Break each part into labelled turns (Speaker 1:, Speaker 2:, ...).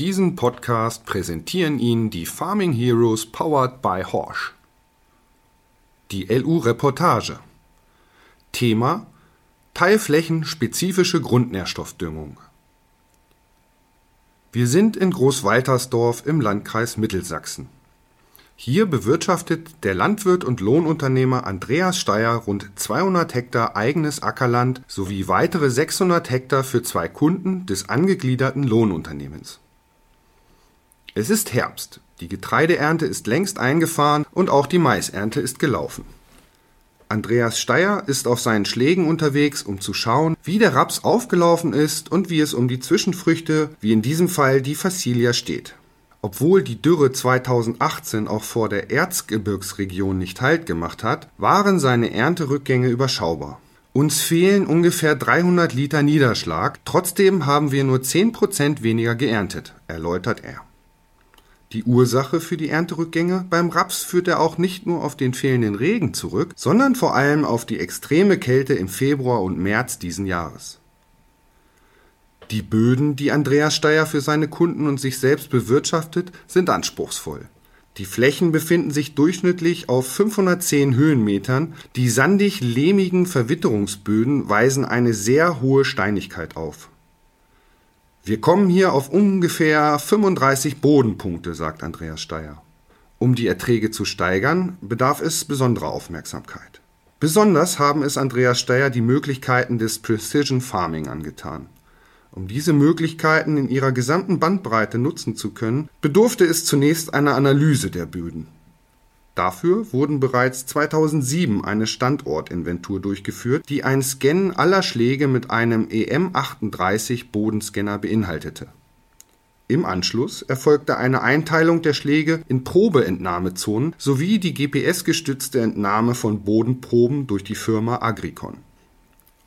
Speaker 1: Diesen Podcast präsentieren Ihnen die Farming Heroes powered by Horsch. Die LU Reportage. Thema Teilflächenspezifische Grundnährstoffdüngung. Wir sind in Großwaltersdorf im Landkreis Mittelsachsen. Hier bewirtschaftet der Landwirt und Lohnunternehmer Andreas Steyer rund 200 Hektar eigenes Ackerland sowie weitere 600 Hektar für zwei Kunden des angegliederten Lohnunternehmens. Es ist Herbst, die Getreideernte ist längst eingefahren und auch die Maisernte ist gelaufen. Andreas Steyer ist auf seinen Schlägen unterwegs, um zu schauen, wie der Raps aufgelaufen ist und wie es um die Zwischenfrüchte, wie in diesem Fall die Fassilia steht. Obwohl die Dürre 2018 auch vor der Erzgebirgsregion nicht Halt gemacht hat, waren seine Ernterückgänge überschaubar. Uns fehlen ungefähr 300 Liter Niederschlag, trotzdem haben wir nur 10 Prozent weniger geerntet, erläutert er. Die Ursache für die Ernterückgänge beim Raps führt er auch nicht nur auf den fehlenden Regen zurück, sondern vor allem auf die extreme Kälte im Februar und März diesen Jahres. Die Böden, die Andreas Steyer für seine Kunden und sich selbst bewirtschaftet, sind anspruchsvoll. Die Flächen befinden sich durchschnittlich auf 510 Höhenmetern, die sandig-lehmigen Verwitterungsböden weisen eine sehr hohe Steinigkeit auf. Wir kommen hier auf ungefähr 35 Bodenpunkte, sagt Andreas Steyer. Um die Erträge zu steigern, bedarf es besonderer Aufmerksamkeit. Besonders haben es Andreas Steyer die Möglichkeiten des Precision Farming angetan. Um diese Möglichkeiten in ihrer gesamten Bandbreite nutzen zu können, bedurfte es zunächst einer Analyse der Böden. Dafür wurden bereits 2007 eine Standortinventur durchgeführt, die ein Scannen aller Schläge mit einem EM38 Bodenscanner beinhaltete. Im Anschluss erfolgte eine Einteilung der Schläge in Probeentnahmezonen sowie die GPS-gestützte Entnahme von Bodenproben durch die Firma Agricon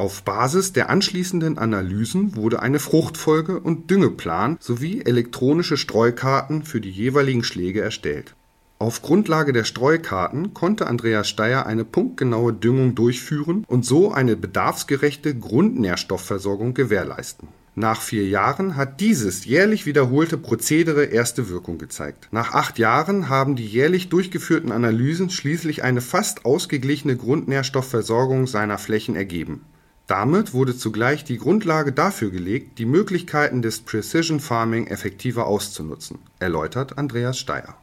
Speaker 1: auf Basis der anschließenden Analysen wurde eine Fruchtfolge und Düngeplan sowie elektronische Streukarten für die jeweiligen Schläge erstellt. Auf Grundlage der Streukarten konnte Andreas Steyer eine punktgenaue Düngung durchführen und so eine bedarfsgerechte Grundnährstoffversorgung gewährleisten. Nach vier Jahren hat dieses jährlich wiederholte Prozedere erste Wirkung gezeigt. Nach acht Jahren haben die jährlich durchgeführten Analysen schließlich eine fast ausgeglichene Grundnährstoffversorgung seiner Flächen ergeben damit wurde zugleich die Grundlage dafür gelegt, die Möglichkeiten des Precision Farming effektiver auszunutzen, erläutert Andreas Steyer.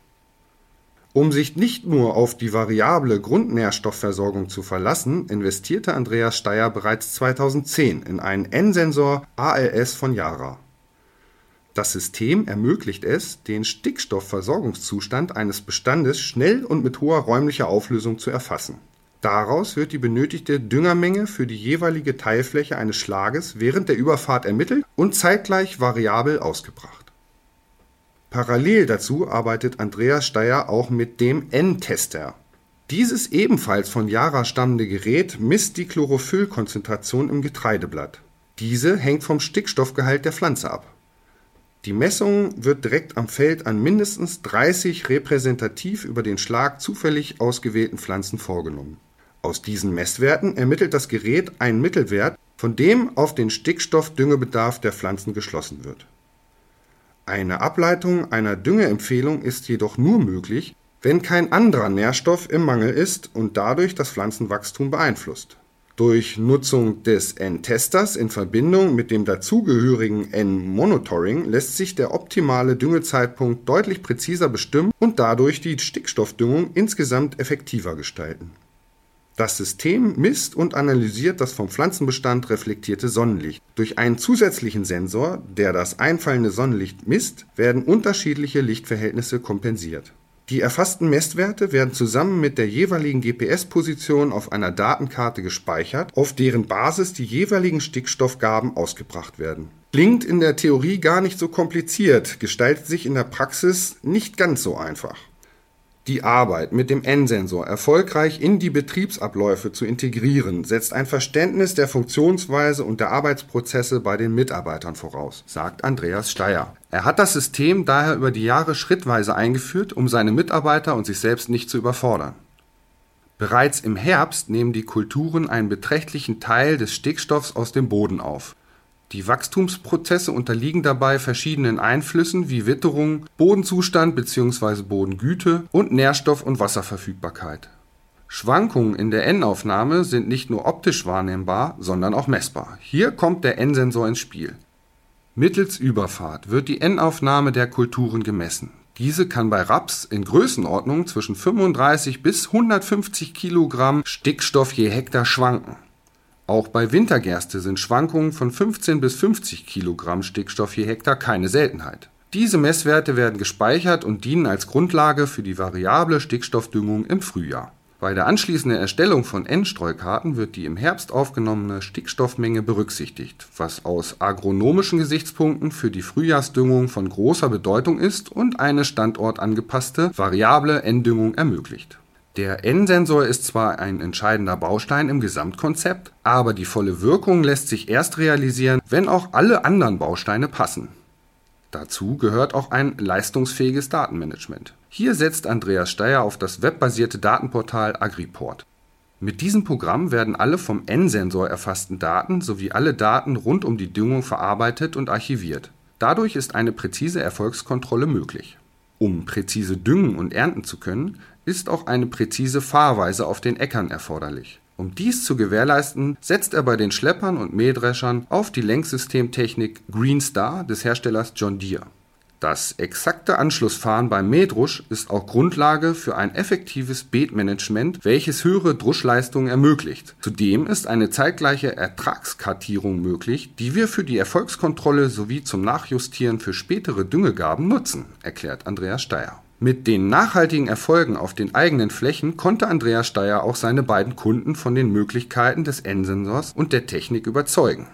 Speaker 1: Um sich nicht nur auf die variable Grundnährstoffversorgung zu verlassen, investierte Andreas Steyer bereits 2010 in einen N-Sensor ALS von Yara. Das System ermöglicht es, den Stickstoffversorgungszustand eines Bestandes schnell und mit hoher räumlicher Auflösung zu erfassen Daraus wird die benötigte Düngermenge für die jeweilige Teilfläche eines Schlages während der Überfahrt ermittelt und zeitgleich variabel ausgebracht. Parallel dazu arbeitet Andreas Steyer auch mit dem N-Tester. Dieses ebenfalls von Yara stammende Gerät misst die Chlorophyllkonzentration im Getreideblatt. Diese hängt vom Stickstoffgehalt der Pflanze ab. Die Messung wird direkt am Feld an mindestens 30 repräsentativ über den Schlag zufällig ausgewählten Pflanzen vorgenommen aus diesen Messwerten ermittelt das Gerät einen Mittelwert, von dem auf den Stickstoffdüngebedarf der Pflanzen geschlossen wird. Eine Ableitung einer Düngeempfehlung ist jedoch nur möglich, wenn kein anderer Nährstoff im Mangel ist und dadurch das Pflanzenwachstum beeinflusst. Durch Nutzung des N-Testers in Verbindung mit dem dazugehörigen N-Monitoring lässt sich der optimale Düngezeitpunkt deutlich präziser bestimmen und dadurch die Stickstoffdüngung insgesamt effektiver gestalten das System misst und analysiert das vom Pflanzenbestand reflektierte Sonnenlicht. Durch einen zusätzlichen Sensor, der das einfallende Sonnenlicht misst, werden unterschiedliche Lichtverhältnisse kompensiert. Die erfassten Messwerte werden zusammen mit der jeweiligen GPS-Position auf einer Datenkarte gespeichert, auf deren Basis die jeweiligen Stickstoffgaben ausgebracht werden. Klingt in der Theorie gar nicht so kompliziert, gestaltet sich in der Praxis nicht ganz so einfach die Arbeit mit dem N-Sensor erfolgreich in die Betriebsabläufe zu integrieren, setzt ein Verständnis der Funktionsweise und der Arbeitsprozesse bei den Mitarbeitern voraus, sagt Andreas Steyer. Er hat das System daher über die Jahre schrittweise eingeführt, um seine Mitarbeiter und sich selbst nicht zu überfordern. Bereits im Herbst nehmen die Kulturen einen beträchtlichen Teil des Stickstoffs aus dem Boden auf. Die Wachstumsprozesse unterliegen dabei verschiedenen Einflüssen wie Witterung, Bodenzustand bzw. Bodengüte und Nährstoff und Wasserverfügbarkeit. Schwankungen in der N-Aufnahme sind nicht nur optisch wahrnehmbar, sondern auch messbar. Hier kommt der N-Sensor ins Spiel. Mittels Überfahrt wird die N-Aufnahme der Kulturen gemessen. Diese kann bei Raps in Größenordnung zwischen 35 bis 150 Kilogramm Stickstoff je Hektar schwanken auch bei Wintergerste sind Schwankungen von 15 bis 50 Kilogramm Stickstoff je Hektar keine Seltenheit. Diese Messwerte werden gespeichert und dienen als Grundlage für die variable Stickstoffdüngung im Frühjahr. Bei der anschließenden Erstellung von N-Streukarten wird die im Herbst aufgenommene Stickstoffmenge berücksichtigt, was aus agronomischen Gesichtspunkten für die Frühjahrsdüngung von großer Bedeutung ist und eine standortangepasste variable N-Düngung ermöglicht der N-Sensor ist zwar ein entscheidender Baustein im Gesamtkonzept, aber die volle Wirkung lässt sich erst realisieren, wenn auch alle anderen Bausteine passen. Dazu gehört auch ein leistungsfähiges Datenmanagement. Hier setzt Andreas Steyer auf das webbasierte Datenportal Agriport. Mit diesem Programm werden alle vom N-Sensor erfassten Daten sowie alle Daten rund um die Düngung verarbeitet und archiviert. Dadurch ist eine präzise Erfolgskontrolle möglich. Um präzise düngen und ernten zu können, ist auch eine präzise Fahrweise auf den Äckern erforderlich. Um dies zu gewährleisten, setzt er bei den Schleppern und Mähdreschern auf die Lenksystemtechnik Green Star des Herstellers John Deere. Das exakte Anschlussfahren beim Mähdrusch ist auch Grundlage für ein effektives Beetmanagement, welches höhere Druschleistungen ermöglicht. Zudem ist eine zeitgleiche Ertragskartierung möglich, die wir für die Erfolgskontrolle sowie zum Nachjustieren für spätere Düngegaben nutzen, erklärt Andreas Steyer. Mit den nachhaltigen Erfolgen auf den eigenen Flächen konnte Andreas Steyer auch seine beiden Kunden von den Möglichkeiten des N-Sensors und der Technik überzeugen.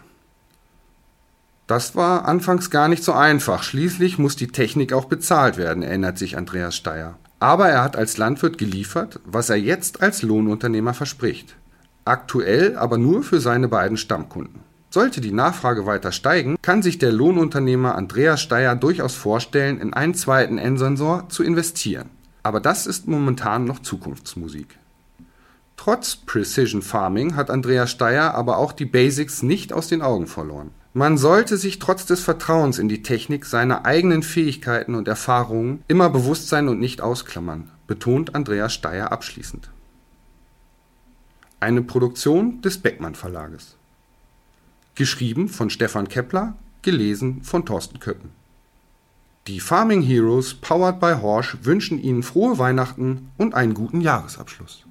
Speaker 1: Das war anfangs gar nicht so einfach. Schließlich muss die Technik auch bezahlt werden, erinnert sich Andreas Steyer. Aber er hat als Landwirt geliefert, was er jetzt als Lohnunternehmer verspricht. Aktuell aber nur für seine beiden Stammkunden. Sollte die Nachfrage weiter steigen, kann sich der Lohnunternehmer Andreas Steyer durchaus vorstellen, in einen zweiten N-Sensor zu investieren. Aber das ist momentan noch Zukunftsmusik. Trotz Precision Farming hat Andreas Steyer aber auch die Basics nicht aus den Augen verloren. Man sollte sich trotz des Vertrauens in die Technik seiner eigenen Fähigkeiten und Erfahrungen immer bewusst sein und nicht ausklammern, betont Andreas Steyer abschließend. Eine Produktion des Beckmann Verlages. Geschrieben von Stefan Kepler, gelesen von Thorsten Köppen. Die Farming Heroes powered by Horsch wünschen Ihnen frohe Weihnachten und einen guten Jahresabschluss.